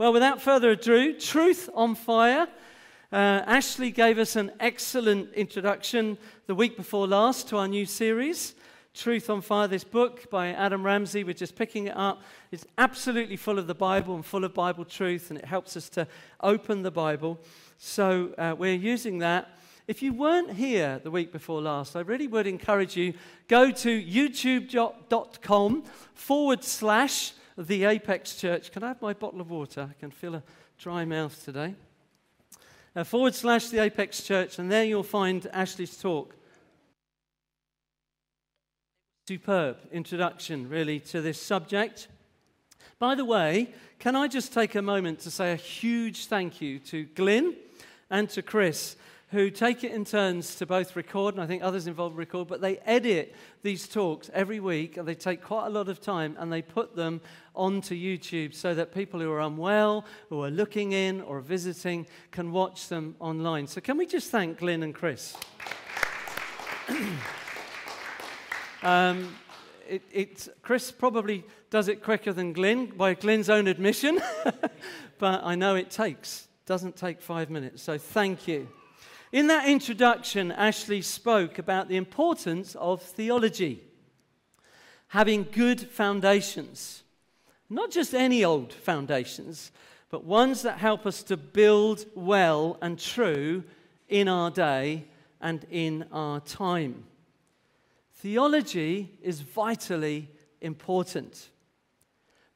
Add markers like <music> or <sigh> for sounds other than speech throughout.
Well, without further ado, Truth on Fire. Uh, Ashley gave us an excellent introduction the week before last to our new series, Truth on Fire. This book by Adam Ramsey, we're just picking it up. It's absolutely full of the Bible and full of Bible truth, and it helps us to open the Bible. So uh, we're using that. If you weren't here the week before last, I really would encourage you go to youtube.com forward slash the Apex Church. Can I have my bottle of water? I can feel a dry mouth today. Uh, forward slash the Apex Church, and there you'll find Ashley's talk. Superb introduction, really, to this subject. By the way, can I just take a moment to say a huge thank you to Glyn and to Chris who take it in turns to both record, and I think others involved record, but they edit these talks every week, and they take quite a lot of time, and they put them onto YouTube so that people who are unwell, who are looking in or visiting, can watch them online. So, can we just thank Glyn and Chris? <clears throat> um, it, Chris probably does it quicker than Glyn, by Glyn's own admission, <laughs> but I know it takes, doesn't take five minutes. So, thank you. In that introduction, Ashley spoke about the importance of theology, having good foundations. Not just any old foundations, but ones that help us to build well and true in our day and in our time. Theology is vitally important.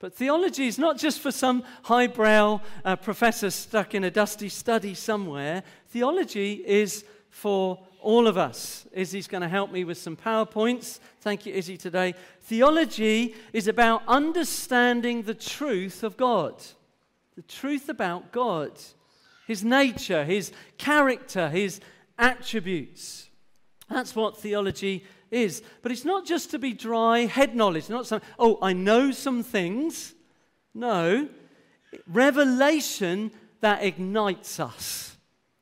But theology is not just for some highbrow uh, professor stuck in a dusty study somewhere. Theology is for all of us. Izzy's going to help me with some PowerPoints. Thank you, Izzy, today. Theology is about understanding the truth of God, the truth about God, His nature, His character, His attributes. That's what theology is. But it's not just to be dry head knowledge, not some, oh, I know some things. No, revelation that ignites us,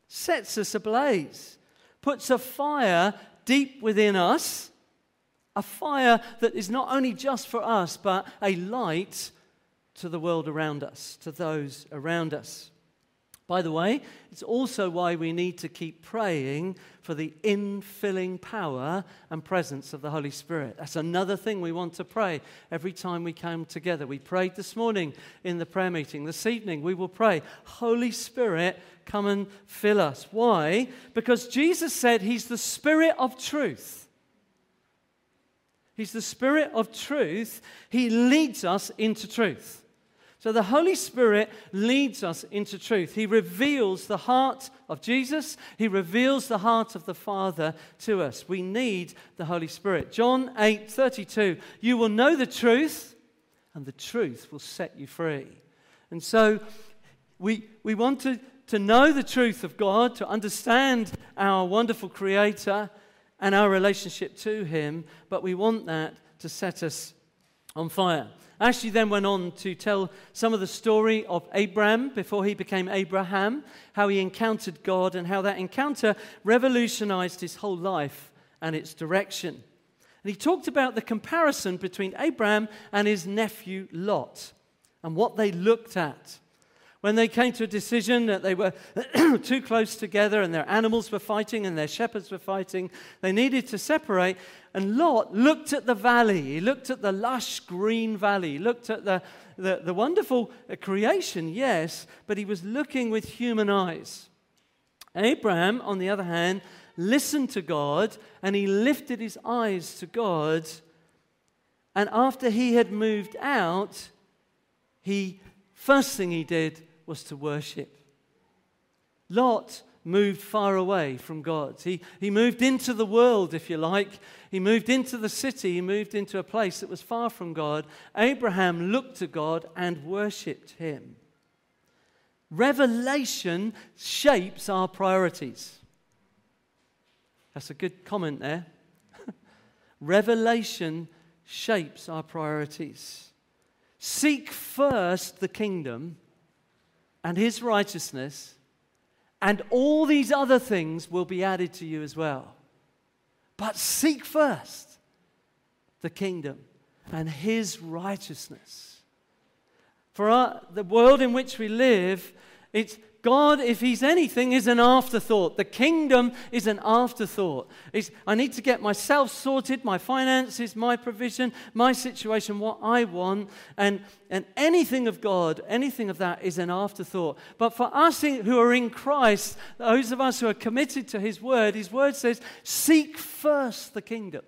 sets us ablaze, puts a fire deep within us, a fire that is not only just for us, but a light to the world around us, to those around us. By the way, it's also why we need to keep praying for the infilling power and presence of the Holy Spirit. That's another thing we want to pray every time we come together. We prayed this morning in the prayer meeting. This evening we will pray, Holy Spirit, come and fill us. Why? Because Jesus said He's the Spirit of truth. He's the Spirit of truth. He leads us into truth. So the Holy Spirit leads us into truth. He reveals the heart of Jesus, He reveals the heart of the Father to us. We need the Holy Spirit. John 8 32, you will know the truth, and the truth will set you free. And so we, we want to, to know the truth of God, to understand our wonderful Creator and our relationship to Him, but we want that to set us on fire. Ashley then went on to tell some of the story of Abraham before he became Abraham, how he encountered God, and how that encounter revolutionized his whole life and its direction. And he talked about the comparison between Abraham and his nephew Lot and what they looked at. When they came to a decision that they were <clears throat> too close together and their animals were fighting and their shepherds were fighting, they needed to separate. And Lot looked at the valley. He looked at the lush green valley. He looked at the, the, the wonderful uh, creation, yes, but he was looking with human eyes. Abraham, on the other hand, listened to God and he lifted his eyes to God. And after he had moved out, he first thing he did was to worship. Lot moved far away from God. He, he moved into the world, if you like. He moved into the city. He moved into a place that was far from God. Abraham looked to God and worshipped him. Revelation shapes our priorities. That's a good comment there. <laughs> Revelation shapes our priorities. Seek first the kingdom and his righteousness and all these other things will be added to you as well. But seek first the kingdom and his righteousness. For our, the world in which we live, it's God, if He's anything, is an afterthought. The kingdom is an afterthought. It's, I need to get myself sorted, my finances, my provision, my situation, what I want. And, and anything of God, anything of that is an afterthought. But for us who are in Christ, those of us who are committed to His word, His word says, seek first the kingdom.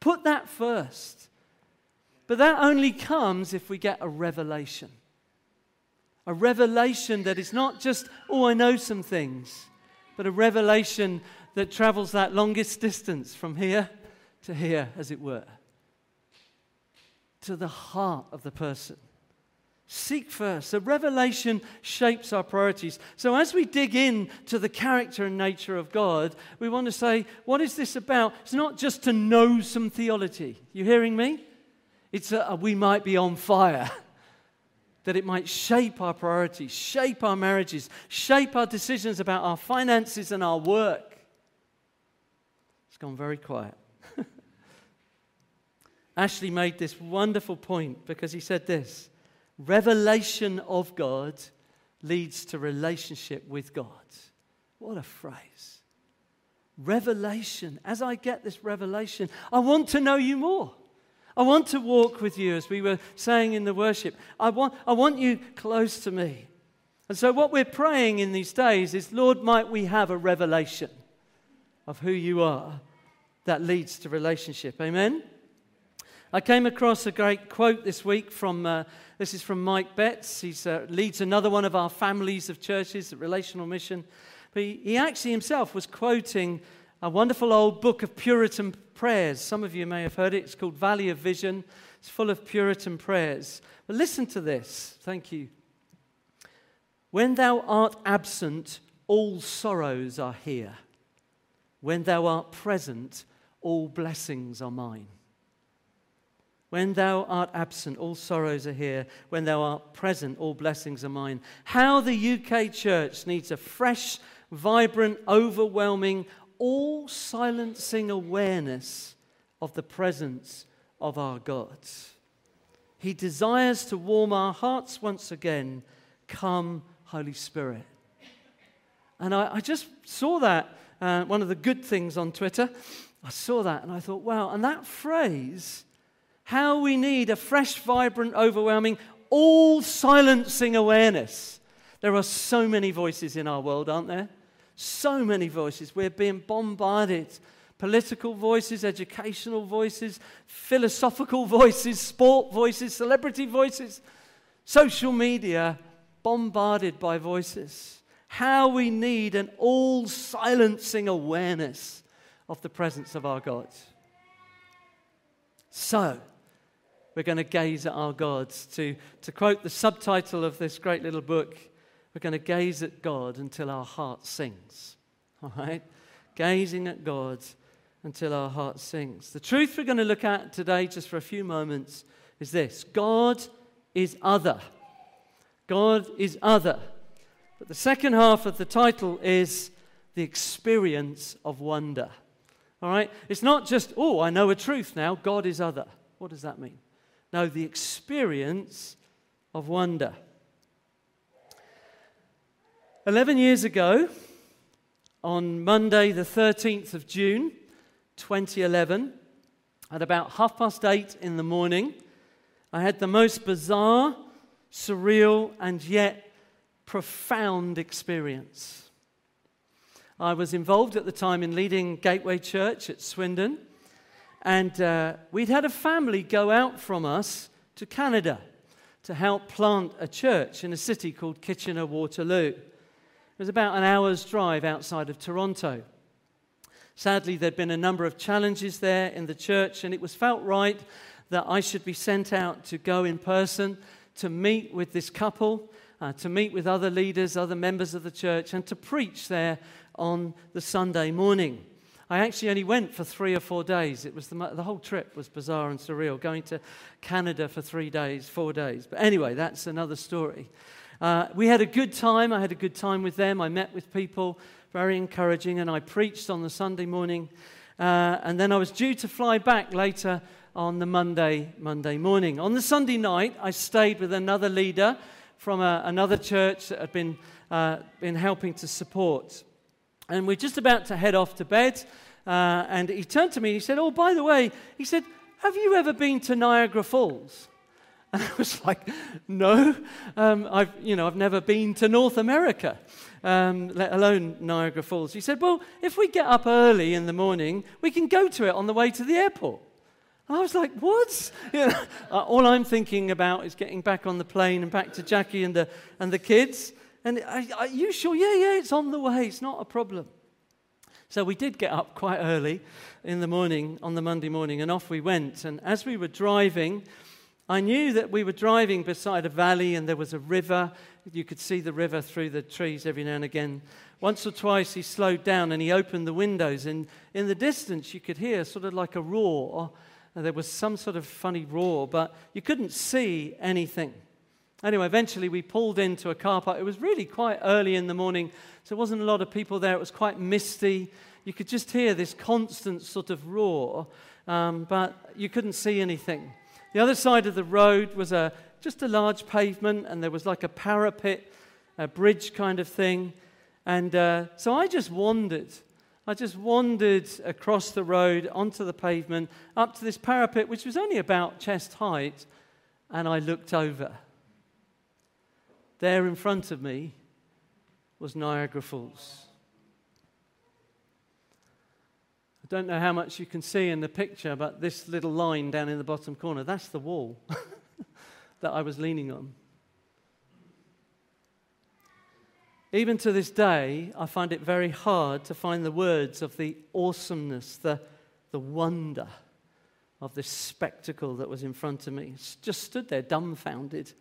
Put that first. But that only comes if we get a revelation a revelation that is not just, oh, I know some things, but a revelation that travels that longest distance from here to here, as it were, to the heart of the person. Seek first. So, revelation shapes our priorities. So, as we dig in to the character and nature of God, we want to say, what is this about? It's not just to know some theology. You hearing me? It's a, a we might be on fire. <laughs> that it might shape our priorities, shape our marriages, shape our decisions about our finances and our work. It's gone very quiet. <laughs> Ashley made this wonderful point because he said this revelation of God leads to relationship with God. What a phrase. Revelation. As I get this revelation, I want to know you more. I want to walk with you, as we were saying in the worship. I want, I want you close to me. And so, what we're praying in these days is, Lord, might we have a revelation of who you are that leads to relationship. Amen? I came across a great quote this week from, uh, this is from Mike Betts. He uh, leads another one of our families of churches at Relational Mission. But he, he actually himself was quoting a wonderful old book of Puritan prayers. Some of you may have heard it. It's called Valley of Vision. It's full of Puritan prayers. But listen to this. Thank you. When thou art absent, all sorrows are here. When thou art present, all blessings are mine. When thou art absent, all sorrows are here. When thou art present, all blessings are mine. How the UK church needs a fresh, vibrant, overwhelming, all silencing awareness of the presence of our God. He desires to warm our hearts once again. Come, Holy Spirit. And I, I just saw that, uh, one of the good things on Twitter. I saw that and I thought, wow. And that phrase, how we need a fresh, vibrant, overwhelming, all silencing awareness. There are so many voices in our world, aren't there? So many voices. We're being bombarded. Political voices, educational voices, philosophical voices, sport voices, celebrity voices, social media, bombarded by voices. How we need an all silencing awareness of the presence of our God. So, we're going to gaze at our gods. To, to quote the subtitle of this great little book, we're going to gaze at God until our heart sings. All right? Gazing at God until our heart sings. The truth we're going to look at today, just for a few moments, is this God is other. God is other. But the second half of the title is the experience of wonder. All right? It's not just, oh, I know a truth now. God is other. What does that mean? No, the experience of wonder. 11 years ago, on Monday, the 13th of June, 2011, at about half past eight in the morning, I had the most bizarre, surreal, and yet profound experience. I was involved at the time in leading Gateway Church at Swindon, and uh, we'd had a family go out from us to Canada to help plant a church in a city called Kitchener Waterloo. It was about an hour's drive outside of Toronto. Sadly, there'd been a number of challenges there in the church, and it was felt right that I should be sent out to go in person to meet with this couple, uh, to meet with other leaders, other members of the church, and to preach there on the Sunday morning. I actually only went for three or four days. It was the, the whole trip was bizarre and surreal, going to Canada for three days, four days. But anyway, that's another story. Uh, we had a good time. I had a good time with them. I met with people, very encouraging, and I preached on the Sunday morning. Uh, and then I was due to fly back later on the Monday, Monday morning. On the Sunday night, I stayed with another leader from a, another church that had been, uh, been helping to support. And we're just about to head off to bed. Uh, and he turned to me and he said, Oh, by the way, he said, Have you ever been to Niagara Falls? And I was like, No, um, I've, you know, I've never been to North America, um, let alone Niagara Falls. He said, Well, if we get up early in the morning, we can go to it on the way to the airport. And I was like, What? <laughs> You know, all I'm thinking about is getting back on the plane and back to Jackie and the, and the kids. And are you sure? Yeah, yeah, it's on the way. It's not a problem. So we did get up quite early in the morning, on the Monday morning, and off we went. And as we were driving, I knew that we were driving beside a valley and there was a river. You could see the river through the trees every now and again. Once or twice he slowed down and he opened the windows, and in the distance you could hear sort of like a roar. There was some sort of funny roar, but you couldn't see anything. Anyway, eventually we pulled into a car park. It was really quite early in the morning, so there wasn't a lot of people there. It was quite misty. You could just hear this constant sort of roar, um, but you couldn't see anything. The other side of the road was a, just a large pavement, and there was like a parapet, a bridge kind of thing. And uh, so I just wandered. I just wandered across the road onto the pavement, up to this parapet, which was only about chest height, and I looked over. There in front of me was Niagara Falls. I don't know how much you can see in the picture, but this little line down in the bottom corner, that's the wall <laughs> that I was leaning on. Even to this day, I find it very hard to find the words of the awesomeness, the, the wonder of this spectacle that was in front of me. Just stood there dumbfounded.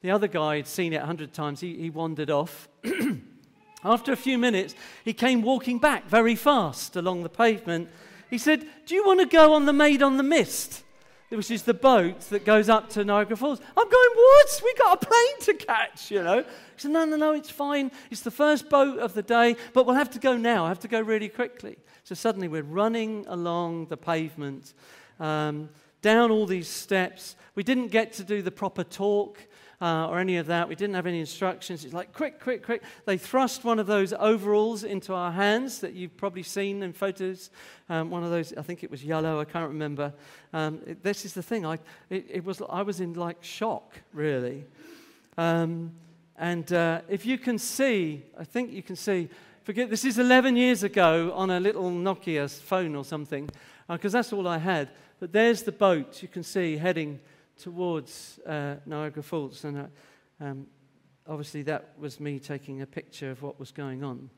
The other guy had seen it a hundred times. He, he wandered off. <clears throat> After a few minutes, he came walking back very fast along the pavement. He said, Do you want to go on the Maid of the Mist? Which is the boat that goes up to Niagara Falls. I'm going, What? We've got a plane to catch, you know. He said, No, no, no, it's fine. It's the first boat of the day, but we'll have to go now. I have to go really quickly. So suddenly we're running along the pavement, um, down all these steps. We didn't get to do the proper talk uh, or any of that. We didn't have any instructions. It's like, quick, quick, quick. They thrust one of those overalls into our hands that you've probably seen in photos. Um, one of those, I think it was yellow, I can't remember. Um, it, this is the thing. I, it, it, was, I was in like shock, really. Um, and uh, if you can see, I think you can see, forget, this is 11 years ago on a little Nokia phone or something, because uh, that's all I had. But there's the boat you can see heading towards uh, Niagara Falls. And uh, um, obviously, that was me taking a picture of what was going on.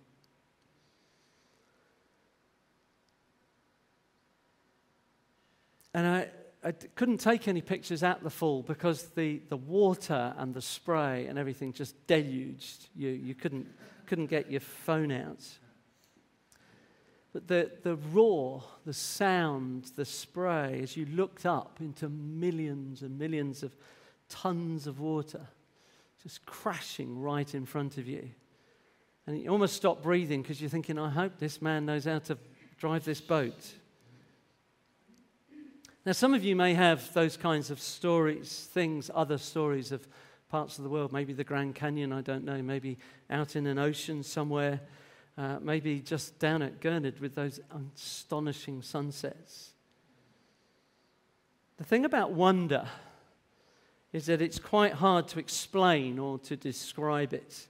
And I, I couldn't take any pictures at the fall because the, the water and the spray and everything just deluged you. You couldn't, couldn't get your phone out. But the, the roar, the sound, the spray, as you looked up into millions and millions of tons of water just crashing right in front of you. And you almost stop breathing because you're thinking, I hope this man knows how to drive this boat. Now, some of you may have those kinds of stories, things, other stories of parts of the world, maybe the Grand Canyon, I don't know, maybe out in an ocean somewhere uh, maybe just down at Gurnard with those astonishing sunsets. The thing about wonder is that it's quite hard to explain or to describe it. It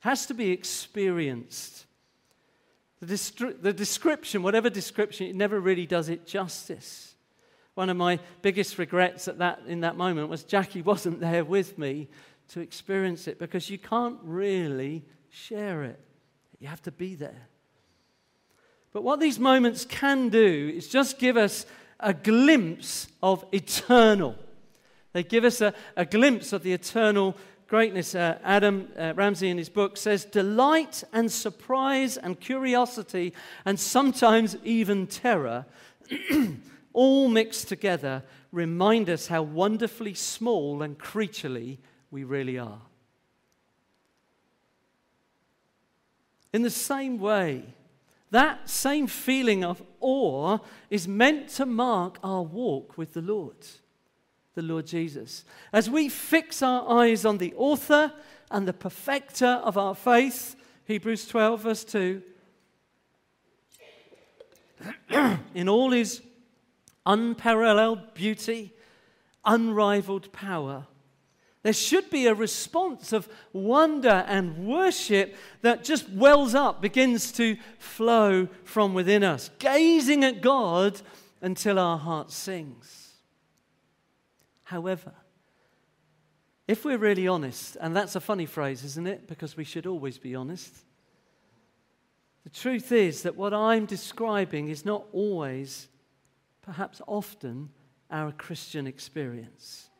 has to be experienced. The, the description, whatever description, it never really does it justice. One of my biggest regrets at that, in that moment was Jackie <laughs> wasn't there with me to experience it because you can't really share it. You have to be there. But what these moments can do is just give us a glimpse of eternal. They give us a, a glimpse of the eternal greatness. Uh, Adam uh, Ramsey, in his book, says delight and surprise and curiosity, and sometimes even terror, <clears throat> all mixed together, remind us how wonderfully small and creaturely we really are. In the same way, that same feeling of awe is meant to mark our walk with the Lord, the Lord Jesus. As we fix our eyes on the author and the perfecter of our faith, Hebrews 12, verse 2, <clears throat> in all his unparalleled beauty, unrivaled power, there should be a response of wonder and worship that just wells up, begins to flow from within us, gazing at God until our heart sings. However, if we're really honest, and that's a funny phrase, isn't it? Because we should always be honest. The truth is that what I'm describing is not always, perhaps often, our Christian experience.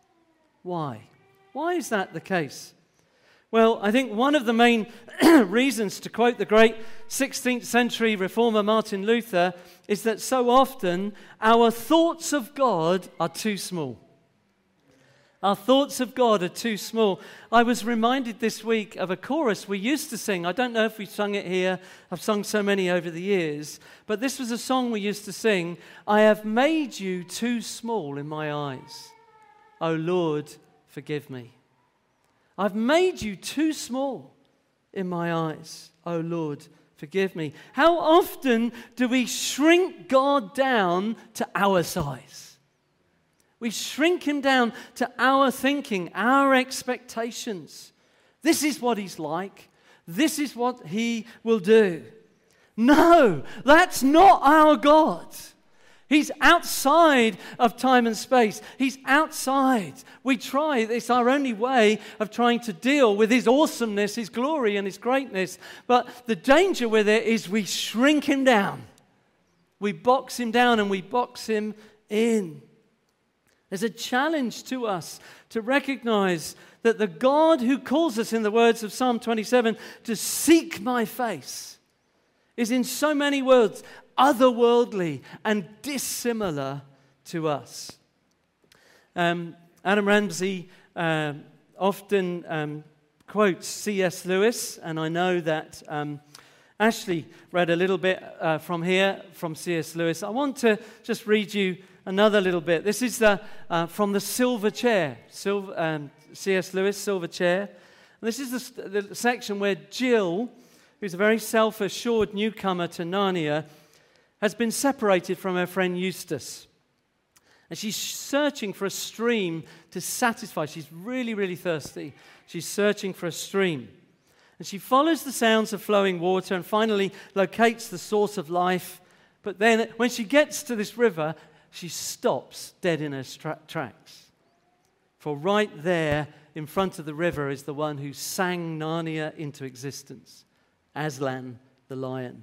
Why? Why is that the case? Well, I think one of the main <clears throat> reasons, to quote the great 16th century reformer Martin Luther, is that so often our thoughts of God are too small. Our thoughts of God are too small. I was reminded this week of a chorus we used to sing. I don't know if we've sung it here. I've sung so many over the years. But this was a song we used to sing I have made you too small in my eyes. O Lord, forgive me. I've made you too small in my eyes. Oh Lord, forgive me. How often do we shrink God down to our size? We shrink him down to our thinking, our expectations. This is what he's like. This is what he will do. No, that's not our God. He's outside of time and space. He's outside. We try, it's our only way of trying to deal with His awesomeness, His glory, and His greatness. But the danger with it is we shrink Him down. We box Him down and we box Him in. There's a challenge to us to recognize that the God who calls us, in the words of Psalm 27, to seek my face is in so many words otherworldly and dissimilar to us. Um, Adam Ramsey uh, often um, quotes C.S. Lewis, and I know that um, Ashley read a little bit uh, from here from C.S. Lewis. I want to just read you another little bit. This is the, uh, from the Silver Chair, Silver, um, C.S. Lewis, Silver Chair. And this is the, the section where Jill, who's a very self assured newcomer to Narnia, has been separated from her friend Eustace. And she's searching for a stream to satisfy. She's really, really thirsty. She's searching for a stream. And she follows the sounds of flowing water and finally locates the source of life. But then, when she gets to this river, she stops dead in her tra- tracks. For right there in front of the river is the one who sang Narnia into existence Aslan the lion.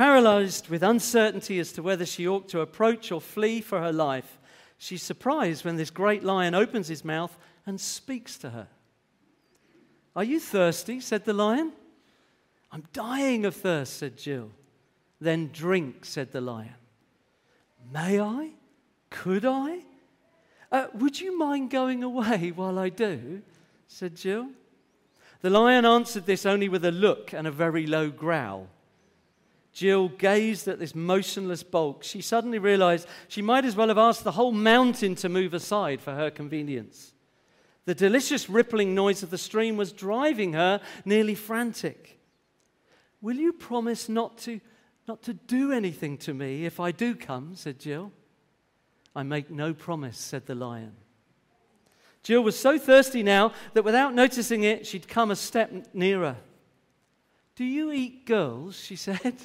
Paralyzed with uncertainty as to whether she ought to approach or flee for her life, she's surprised when this great lion opens his mouth and speaks to her. Are you thirsty? said the lion. I'm dying of thirst, said Jill. Then drink, said the lion. May I? Could I? Uh, would you mind going away <laughs> while I do? said Jill. The lion answered this only with a look and a very low growl. Jill gazed at this motionless bulk. She suddenly realized she might as well have asked the whole mountain to move aside for her convenience. The delicious rippling noise of the stream was driving her nearly frantic. Will you promise not to, not to do anything to me if I do come? said Jill. I make no promise, said the lion. Jill was so thirsty now that without noticing it, she'd come a step nearer. Do you eat girls? she said.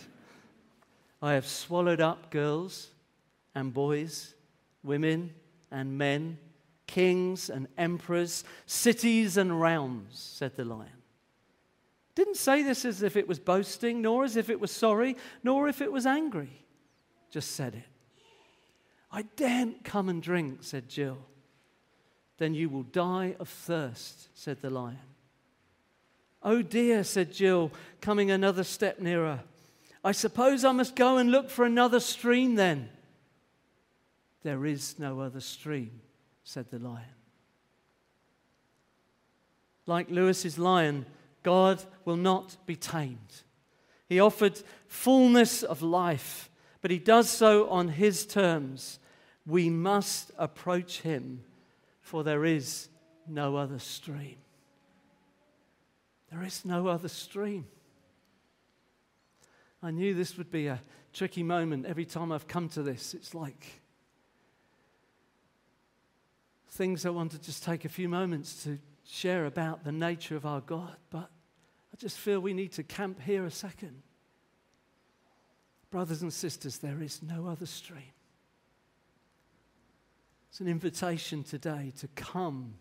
I have swallowed up girls and boys, women and men, kings and emperors, cities and realms, said the lion. Didn't say this as if it was boasting, nor as if it was sorry, nor if it was angry. Just said it. I daren't come and drink, said Jill. Then you will die of thirst, said the lion. Oh dear, said Jill, coming another step nearer. I suppose I must go and look for another stream then. There is no other stream, said the lion. Like Lewis's lion, God will not be tamed. He offered fullness of life, but he does so on his terms. We must approach him, for there is no other stream. There is no other stream. I knew this would be a tricky moment every time I've come to this. It's like things I want to just take a few moments to share about the nature of our God, but I just feel we need to camp here a second. Brothers and sisters, there is no other stream. It's an invitation today to come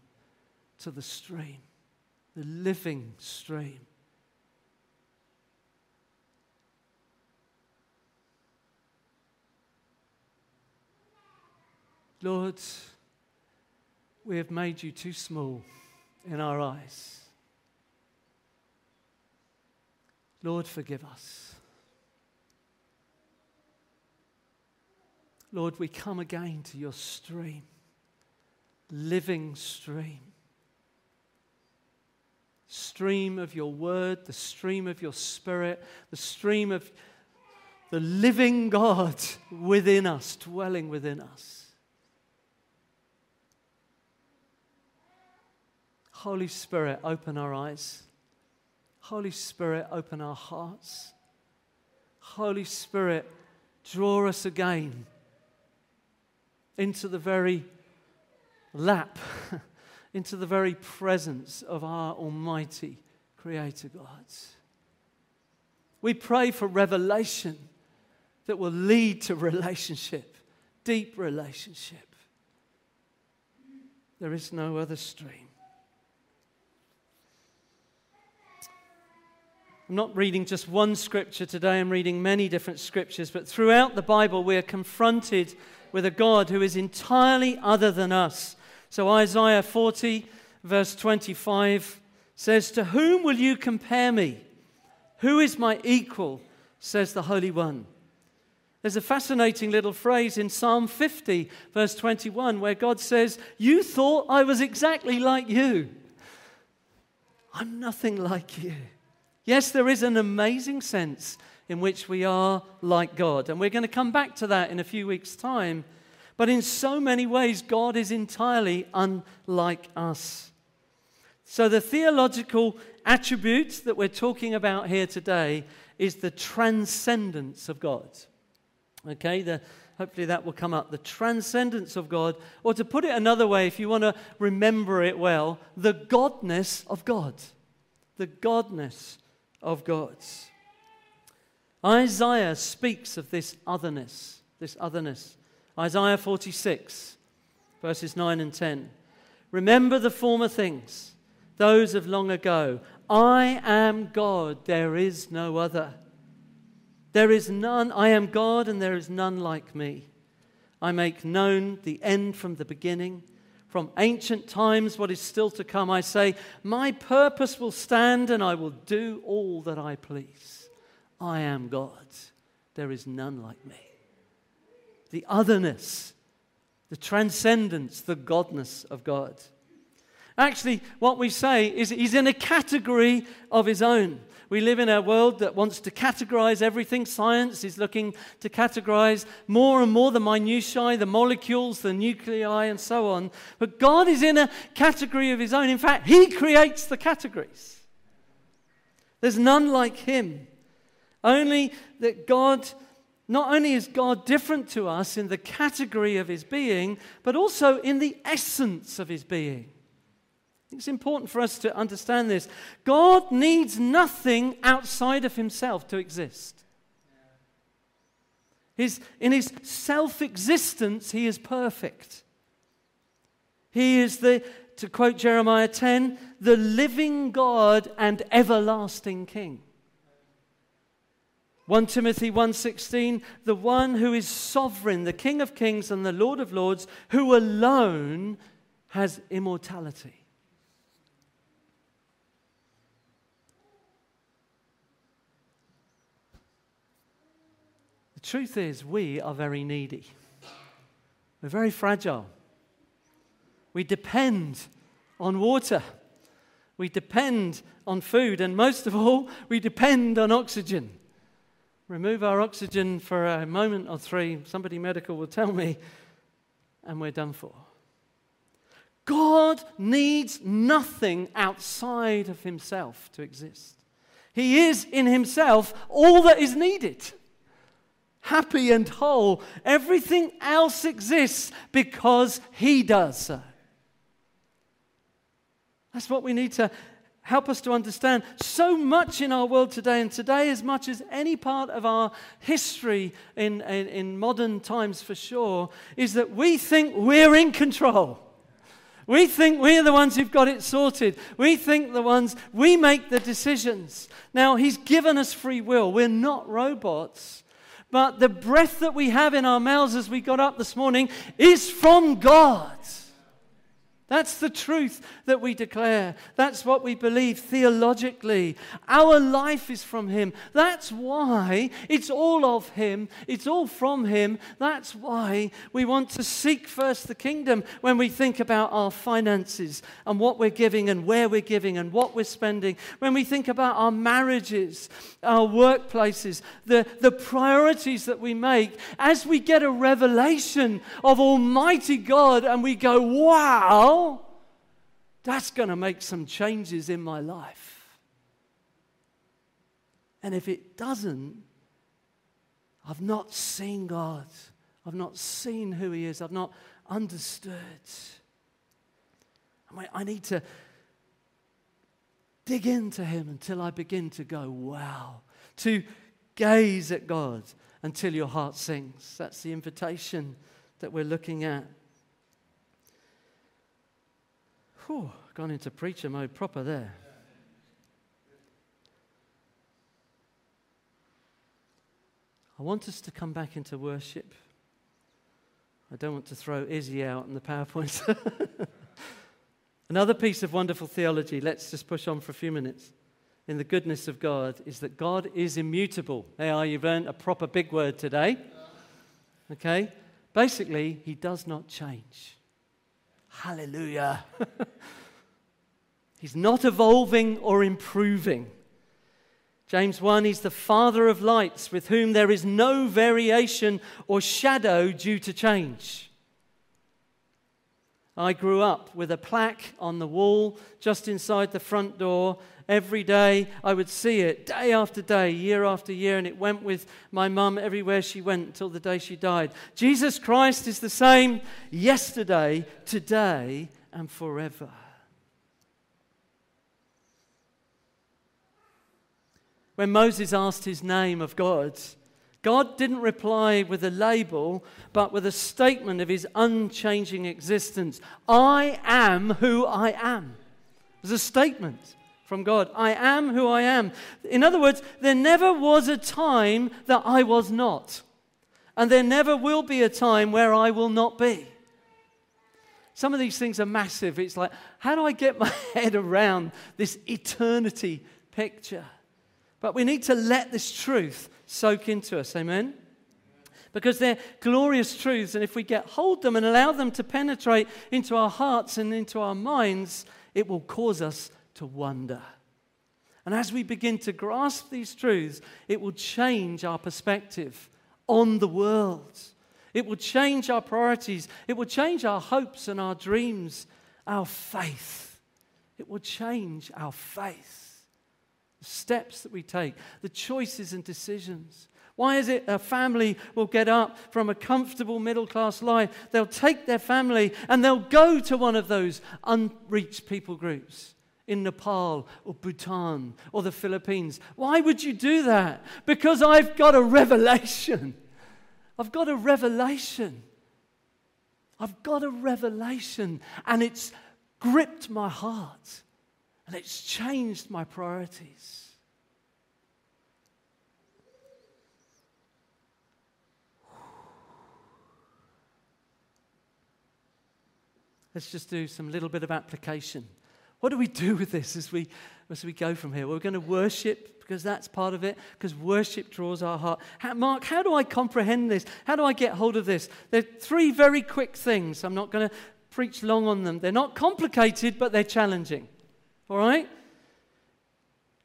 to the stream, the living stream. Lord, we have made you too small in our eyes. Lord, forgive us. Lord, we come again to your stream, living stream. Stream of your word, the stream of your spirit, the stream of the living God within us, dwelling within us. Holy Spirit, open our eyes. Holy Spirit, open our hearts. Holy Spirit, draw us again into the very lap, <laughs> into the very presence of our Almighty Creator God. We pray for revelation that will lead to relationship, deep relationship. There is no other stream. I'm not reading just one scripture today, I'm reading many different scriptures, but throughout the Bible, we are confronted with a God who is entirely other than us. So, Isaiah 40, verse 25 says, To whom will you compare me? Who is my equal? says the Holy One. There's a fascinating little phrase in Psalm 50, verse 21, where God says, You thought I was exactly like you. I'm nothing like you. Yes, there is an amazing sense in which we are like God. And we're going to come back to that in a few weeks' time. But in so many ways, God is entirely unlike us. So, the theological attribute that we're talking about here today is the transcendence of God. Okay, the, hopefully that will come up. The transcendence of God, or to put it another way, if you want to remember it well, the godness of God. The godness of God. Isaiah speaks of this otherness, this otherness. Isaiah 46, verses 9 and 10. Remember the former things, those of long ago. I am God, there is no other. There is none, I am God, and there is none like me. I make known the end from the beginning from ancient times, what is still to come. I say, My purpose will stand and I will do all that I please. I am God. There is none like me. The otherness, the transcendence, the godness of God. Actually, what we say is he's in a category of his own. We live in a world that wants to categorize everything. Science is looking to categorize more and more the minutiae, the molecules, the nuclei, and so on. But God is in a category of his own. In fact, he creates the categories. There's none like him. Only that God, not only is God different to us in the category of his being, but also in the essence of his being. It's important for us to understand this. God needs nothing outside of himself to exist. His, in his self existence, he is perfect. He is the, to quote Jeremiah 10, the living God and everlasting King. 1 Timothy 1:16 the one who is sovereign the king of kings and the lord of lords who alone has immortality truth is, we are very needy. We're very fragile. We depend on water. We depend on food. And most of all, we depend on oxygen. remove our oxygen for a moment or three, somebody medical will tell me, and we're done for. God needs nothing outside of himself to exist. He is in himself all that is needed. Happy and whole. Everything else exists because he does so. That's what we need to help us to understand. So much in our world today, and today, as much as any part of our history in, in, in modern times for sure, is that we think we're in control. We think we're the ones who've got it sorted. We think the ones, we make the decisions. Now, He's given us free will. We're not robots. But the breath that we have in our mouths as we got up this morning is from God. That's the truth that we declare. That's what we believe theologically. Our life is from Him. That's why it's all of Him, it's all from Him. That's why we want to seek first the kingdom when we think about our finances and what we're giving and where we're giving and what we're spending. When we think about our marriages, our workplaces, the, the priorities that we make, as we get a revelation of Almighty God and we go, wow that's going to make some changes in my life. And if it doesn't, I've not seen God. I've not seen who He is. I've not understood. I need to dig into Him until I begin to go, wow. To gaze at God until your heart sings. That's the invitation that we're looking at. Whew, gone into preacher mode proper there. I want us to come back into worship. I don't want to throw Izzy out in the PowerPoint. <laughs> Another piece of wonderful theology, let's just push on for a few minutes, in the goodness of God, is that God is immutable. Are, you've earned a proper big word today. Okay? Basically, he does not change. Hallelujah. <laughs> he's not evolving or improving. James 1, he's the Father of lights, with whom there is no variation or shadow due to change. I grew up with a plaque on the wall just inside the front door every day. I would see it day after day, year after year, and it went with my mum everywhere she went until the day she died. Jesus Christ is the same yesterday, today, and forever. When Moses asked his name of God, God didn't reply with a label, but with a statement of his unchanging existence. I am who I am. It was a statement from God. I am who I am. In other words, there never was a time that I was not. And there never will be a time where I will not be. Some of these things are massive. It's like, how do I get my <laughs> head around this eternity picture? But we need to let this truth soak into us. Amen? Because they're glorious truths, and if we get hold them and allow them to penetrate into our hearts and into our minds, it will cause us to wonder. And as we begin to grasp these truths, it will change our perspective on the world. It will change our priorities. It will change our hopes and our dreams, our faith. It will change our faith, steps that we take, the choices and decisions. Why is it a family will get up from a comfortable middle class life? They'll take their family and they'll go to one of those unreached people groups in Nepal or Bhutan or the Philippines. Why would you do that? Because I've got a revelation. I've got a revelation. I've got a revelation, and it's gripped my heart and it's changed my priorities. Let's just do some little bit of application. What do we do with this as we, as we go from here? We're going to worship because that's part of it, because worship draws our heart. How, Mark, how do I comprehend this? How do I get hold of this? There are three very quick things. I'm not going to preach long on them. They're not complicated, but they're challenging. All right?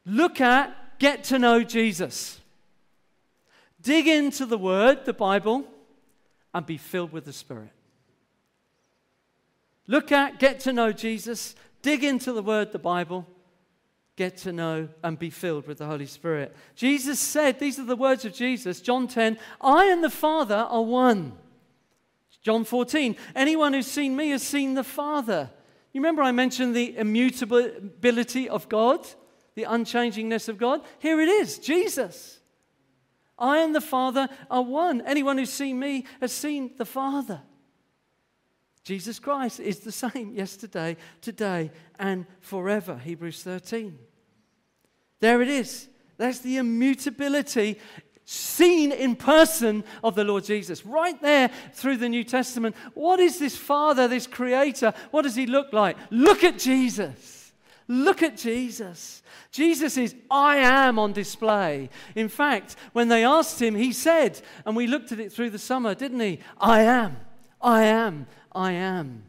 Look at, get to know Jesus. dig into the Word, the Bible, and be filled with the Spirit. Look at, get to know Jesus, dig into the Word, the Bible, get to know and be filled with the Holy Spirit. Jesus said, these are the words of Jesus, John 10, I and the Father are one. John 14, anyone who's seen me has seen the Father. You remember I mentioned the immutability of God, the unchangingness of God? Here it is Jesus. I and the Father are one. Anyone who's seen me has seen the Father. Jesus Christ is the same yesterday, today, and forever. Hebrews 13. There it is. That's the immutability seen in person of the Lord Jesus. Right there through the New Testament. What is this Father, this Creator? What does He look like? Look at Jesus. Look at Jesus. Jesus is I am on display. In fact, when they asked him, he said, and we looked at it through the summer, didn't he? I am, I am, I am.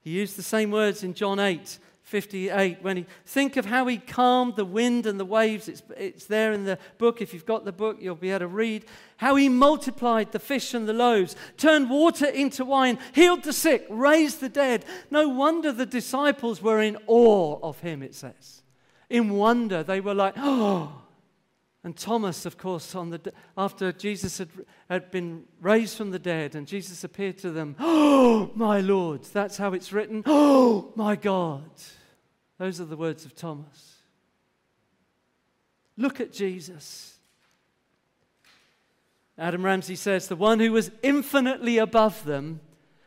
He used the same words in John 8 58 when he think of how he calmed the wind and the waves it's, it's there in the book if you've got the book you'll be able to read how he multiplied the fish and the loaves turned water into wine healed the sick raised the dead no wonder the disciples were in awe of him it says in wonder they were like oh and Thomas, of course, on the, after Jesus had, had been raised from the dead and Jesus appeared to them, Oh, my Lord. That's how it's written. Oh, my God. Those are the words of Thomas. Look at Jesus. Adam Ramsey says, The one who was infinitely above them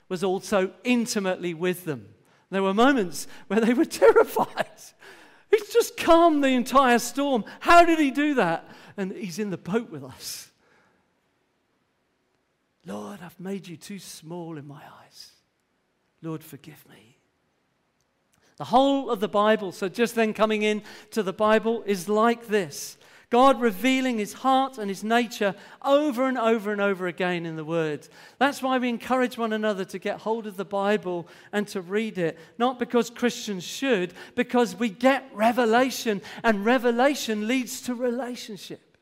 was also intimately with them. There were moments where they were <laughs> terrified. He's just calmed the entire storm. How did he do that? And he's in the boat with us. Lord, I've made you too small in my eyes. Lord, forgive me. The whole of the Bible, so just then coming in to the Bible, is like this God revealing his heart and his nature over and over and over again in the Word. That's why we encourage one another to get hold of the Bible and to read it. Not because Christians should, because we get revelation, and revelation leads to relationship.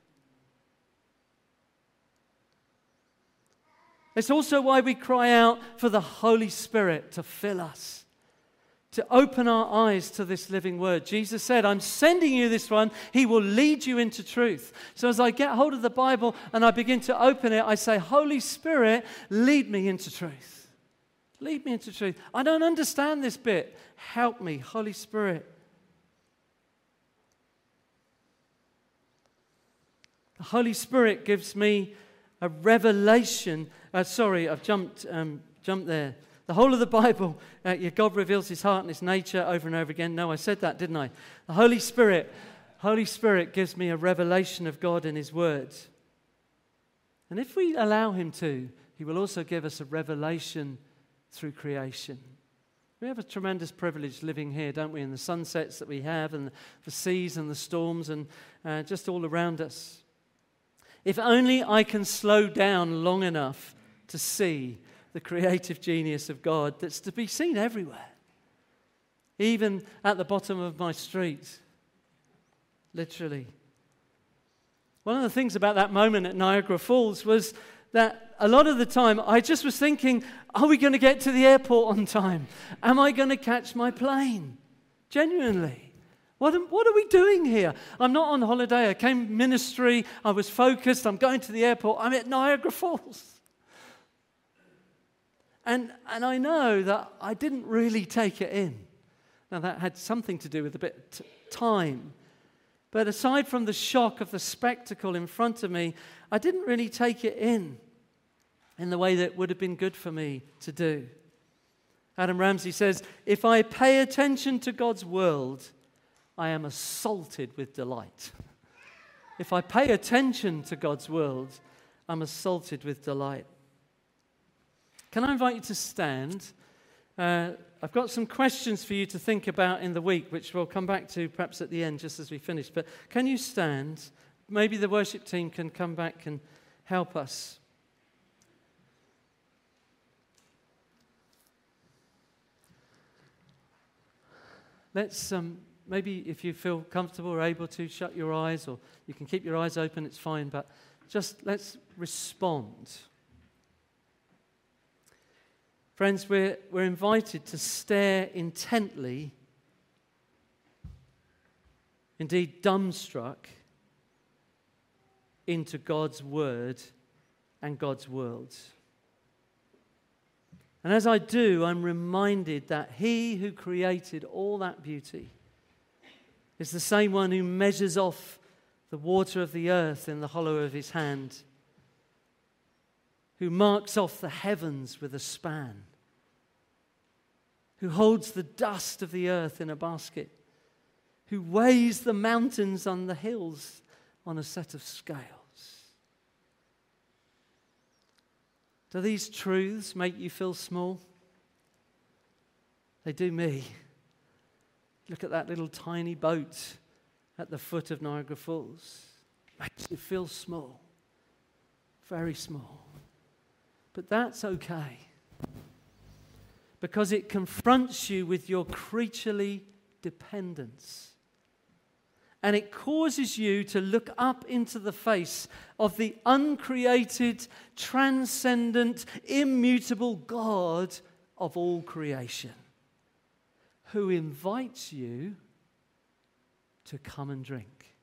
It's also why we cry out for the Holy Spirit to fill us to open our eyes to this living word. Jesus said, I'm sending you this one. He will lead you into truth. So as I get hold of the Bible and I begin to open it, I say, Holy Spirit, lead me into truth. Lead me into truth. I don't understand this bit. Help me, Holy Spirit. The Holy Spirit gives me a revelation. Uh, sorry, I've jumped, um, jumped there. The whole of the Bible, uh, God reveals his heart and his nature over and over again. No, I said that, didn't I? The Holy Spirit, Holy Spirit gives me a revelation of God in his words. And if we allow him to, he will also give us a revelation through creation. We have a tremendous privilege living here, don't we? In the sunsets that we have, and the seas and the storms, and uh, just all around us. If only I can slow down long enough to see the creative genius of God that's to be seen everywhere, even at the bottom of my street, literally. One of the things about that moment at Niagara Falls was that a lot of the time I just was thinking, are we going to get to the airport on time? Am I going to catch my plane? Genuinely. What, am, what are we doing here? I'm not on holiday. I came ministry. I was focused. I'm going to the airport. I'm at Niagara Falls. And, and I know that I didn't really take it in. Now, that had something to do with a bit of time. But aside from the shock of the spectacle in front of me, I didn't really take it in in the way that would have been good for me to do. Adam Ramsey says, If I pay attention to God's world, I am assaulted with delight. if I pay attention to God's world, I'm assaulted with delight. Can I invite you to stand? Uh, I've got some questions for you to think about in the week, which we'll come back to perhaps at the end just as we finish. But can you stand? Maybe the worship team can come back and help us. Let's, um, maybe if you feel comfortable or able to, shut your eyes, or you can keep your eyes open, it's fine, but just let's respond. Friends, we're, we're invited to stare intently, indeed dumbstruck, into God's word and God's world. And as I do, I'm reminded that He who created all that beauty is the same one who measures off the water of the earth in the hollow of His hand, who marks off the heavens with a span, who holds the dust of the earth in a basket, who weighs the mountains on the hills on a set of scales. Do these truths make you feel small? They do me. Look at that little tiny boat at the foot of Niagara Falls. Makes you feel small, very small. But that's okay because it confronts you with your creaturely dependence and it causes you to look up into the face of the uncreated, transcendent, immutable God of all creation, who invites you to come and drink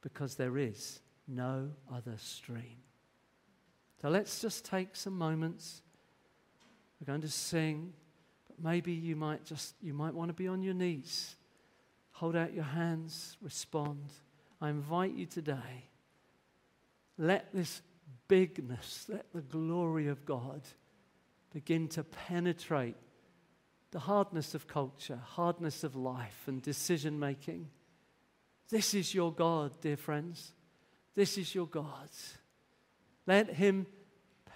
because there is no other stream. So let's just take some moments. We're going to sing, but maybe you might just you might want to be on your knees Hold out your hands, respond. I invite you today. Let this bigness, let the glory of God begin to penetrate the hardness of culture, hardness of life, and decision making. This is your God, dear friends. This is your God. Let Him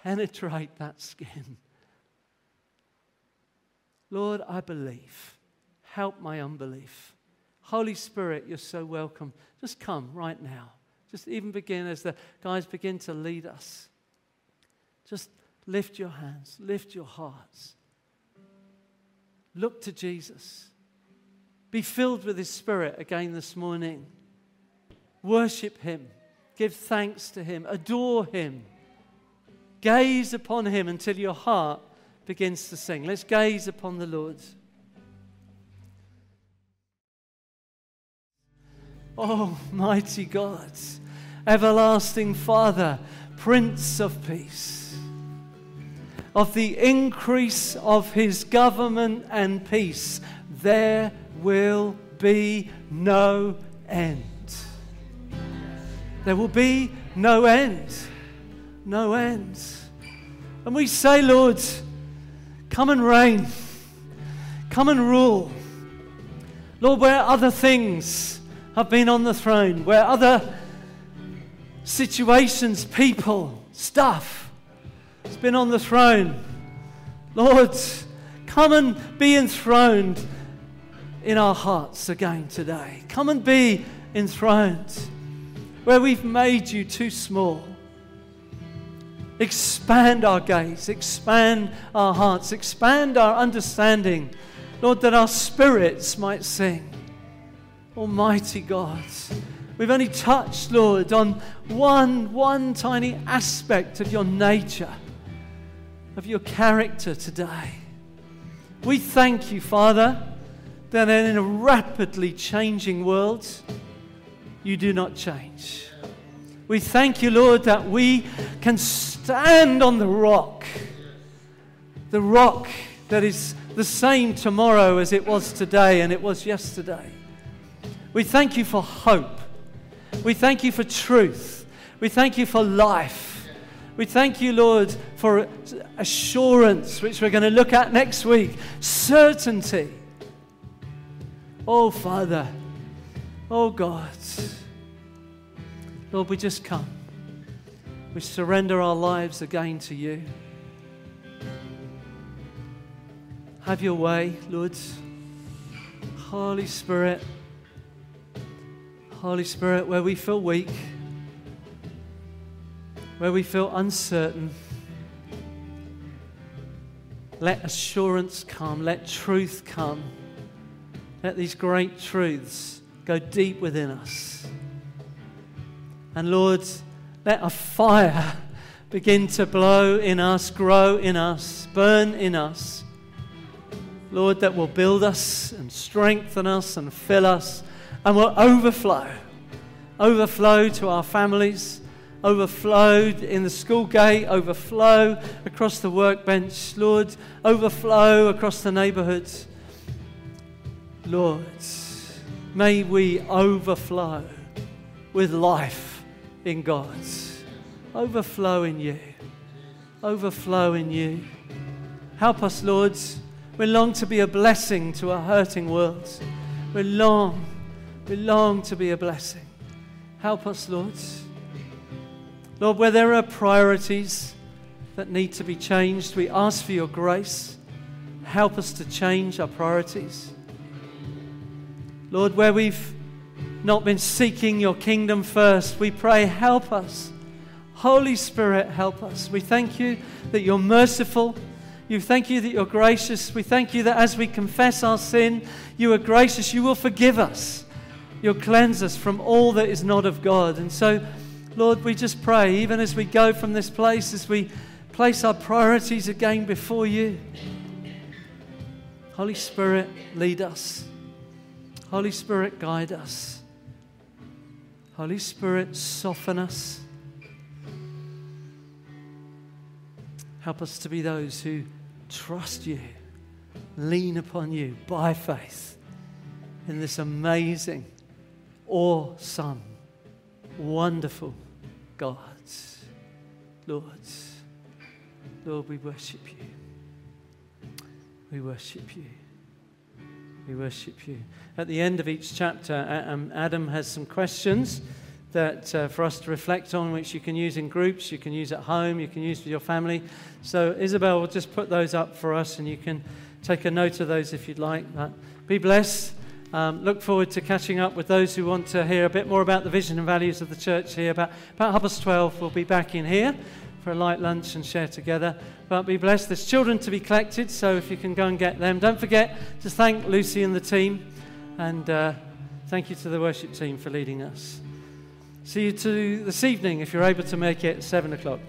penetrate that skin. Lord, I believe. Help my unbelief. Holy Spirit, you're so welcome. Just come right now. Just even begin as the guys begin to lead us. Just lift your hands, lift your hearts. Look to Jesus. Be filled with His Spirit again this morning. Worship Him. Give thanks to Him. Adore Him. Gaze upon Him until your heart begins to sing. Let's gaze upon the Lord. Oh, mighty God, everlasting Father, Prince of Peace, of the increase of his government and peace, there will be no end. There will be no end. No end. And we say, Lord, come and reign. Come and rule. Lord, where other things have been on the throne, where other situations, people, stuff has been on the throne. Lord, come and be enthroned in our hearts again today. Come and be enthroned where we've made you too small. Expand our gaze, expand our hearts, expand our understanding. Lord, that our spirits might sing. Almighty God. We've only touched, Lord, on one, one tiny aspect of your nature, of your character today. We thank you, Father, that in a rapidly changing world, you do not change. We thank you, Lord, that we can stand on the rock, the rock that is the same tomorrow as it was today and it was yesterday. We thank you for hope. We thank you for truth. We thank you for life. We thank you, Lord, for assurance, which we're going to look at next week. Certainty. Oh, Father. Oh, God. Lord, we just come. We surrender our lives again to you. Have your way, Lord. Holy Spirit. Holy Spirit, where we feel weak, where we feel uncertain, let assurance come, let truth come, let these great truths go deep within us. And Lord, let a fire begin to blow in us, grow in us, burn in us. Lord, that will build us and strengthen us and fill us and will overflow. Overflow to our families, overflow in the school gate, overflow across the workbench, Lord, overflow across the neighborhoods. Lord, may we overflow with life in God. Overflow in you. Overflow in you. Help us, Lord. We long to be a blessing to a hurting world. We long, we long to be a blessing. Help us, Lord. Lord, where there are priorities that need to be changed, we ask for your grace. Help us to change our priorities. Lord, where we've not been seeking your kingdom first, we pray, help us. Holy Spirit, help us. We thank you that you're merciful. You thank you that you're gracious. We thank you that as we confess our sin, you are gracious. You will forgive us. You'll cleanse us from all that is not of God. And so, Lord, we just pray, even as we go from this place, as we place our priorities again before you. Holy Spirit, lead us. Holy Spirit, guide us. Holy Spirit, soften us. Help us to be those who trust you, lean upon you by faith in this amazing, awesome, wonderful God. Lord, Lord, we worship you. We worship you. We worship you. At the end of each chapter, um, Adam has some questions that uh, for us to reflect on, which you can use in groups, you can use at home, you can use with your family. So Isabel will just put those up for us, and you can take a note of those if you'd like. But be blessed. Um, look forward to catching up with those who want to hear a bit more about the vision and values of the church here. About, about half past 12, we'll be back in here for a light lunch and share together. But be blessed. There's children to be collected, so if you can go and get them. Don't forget to thank Lucy and the team, and uh, thank you to the worship team for leading us. See you to this evening if you're able to make it 7 o'clock.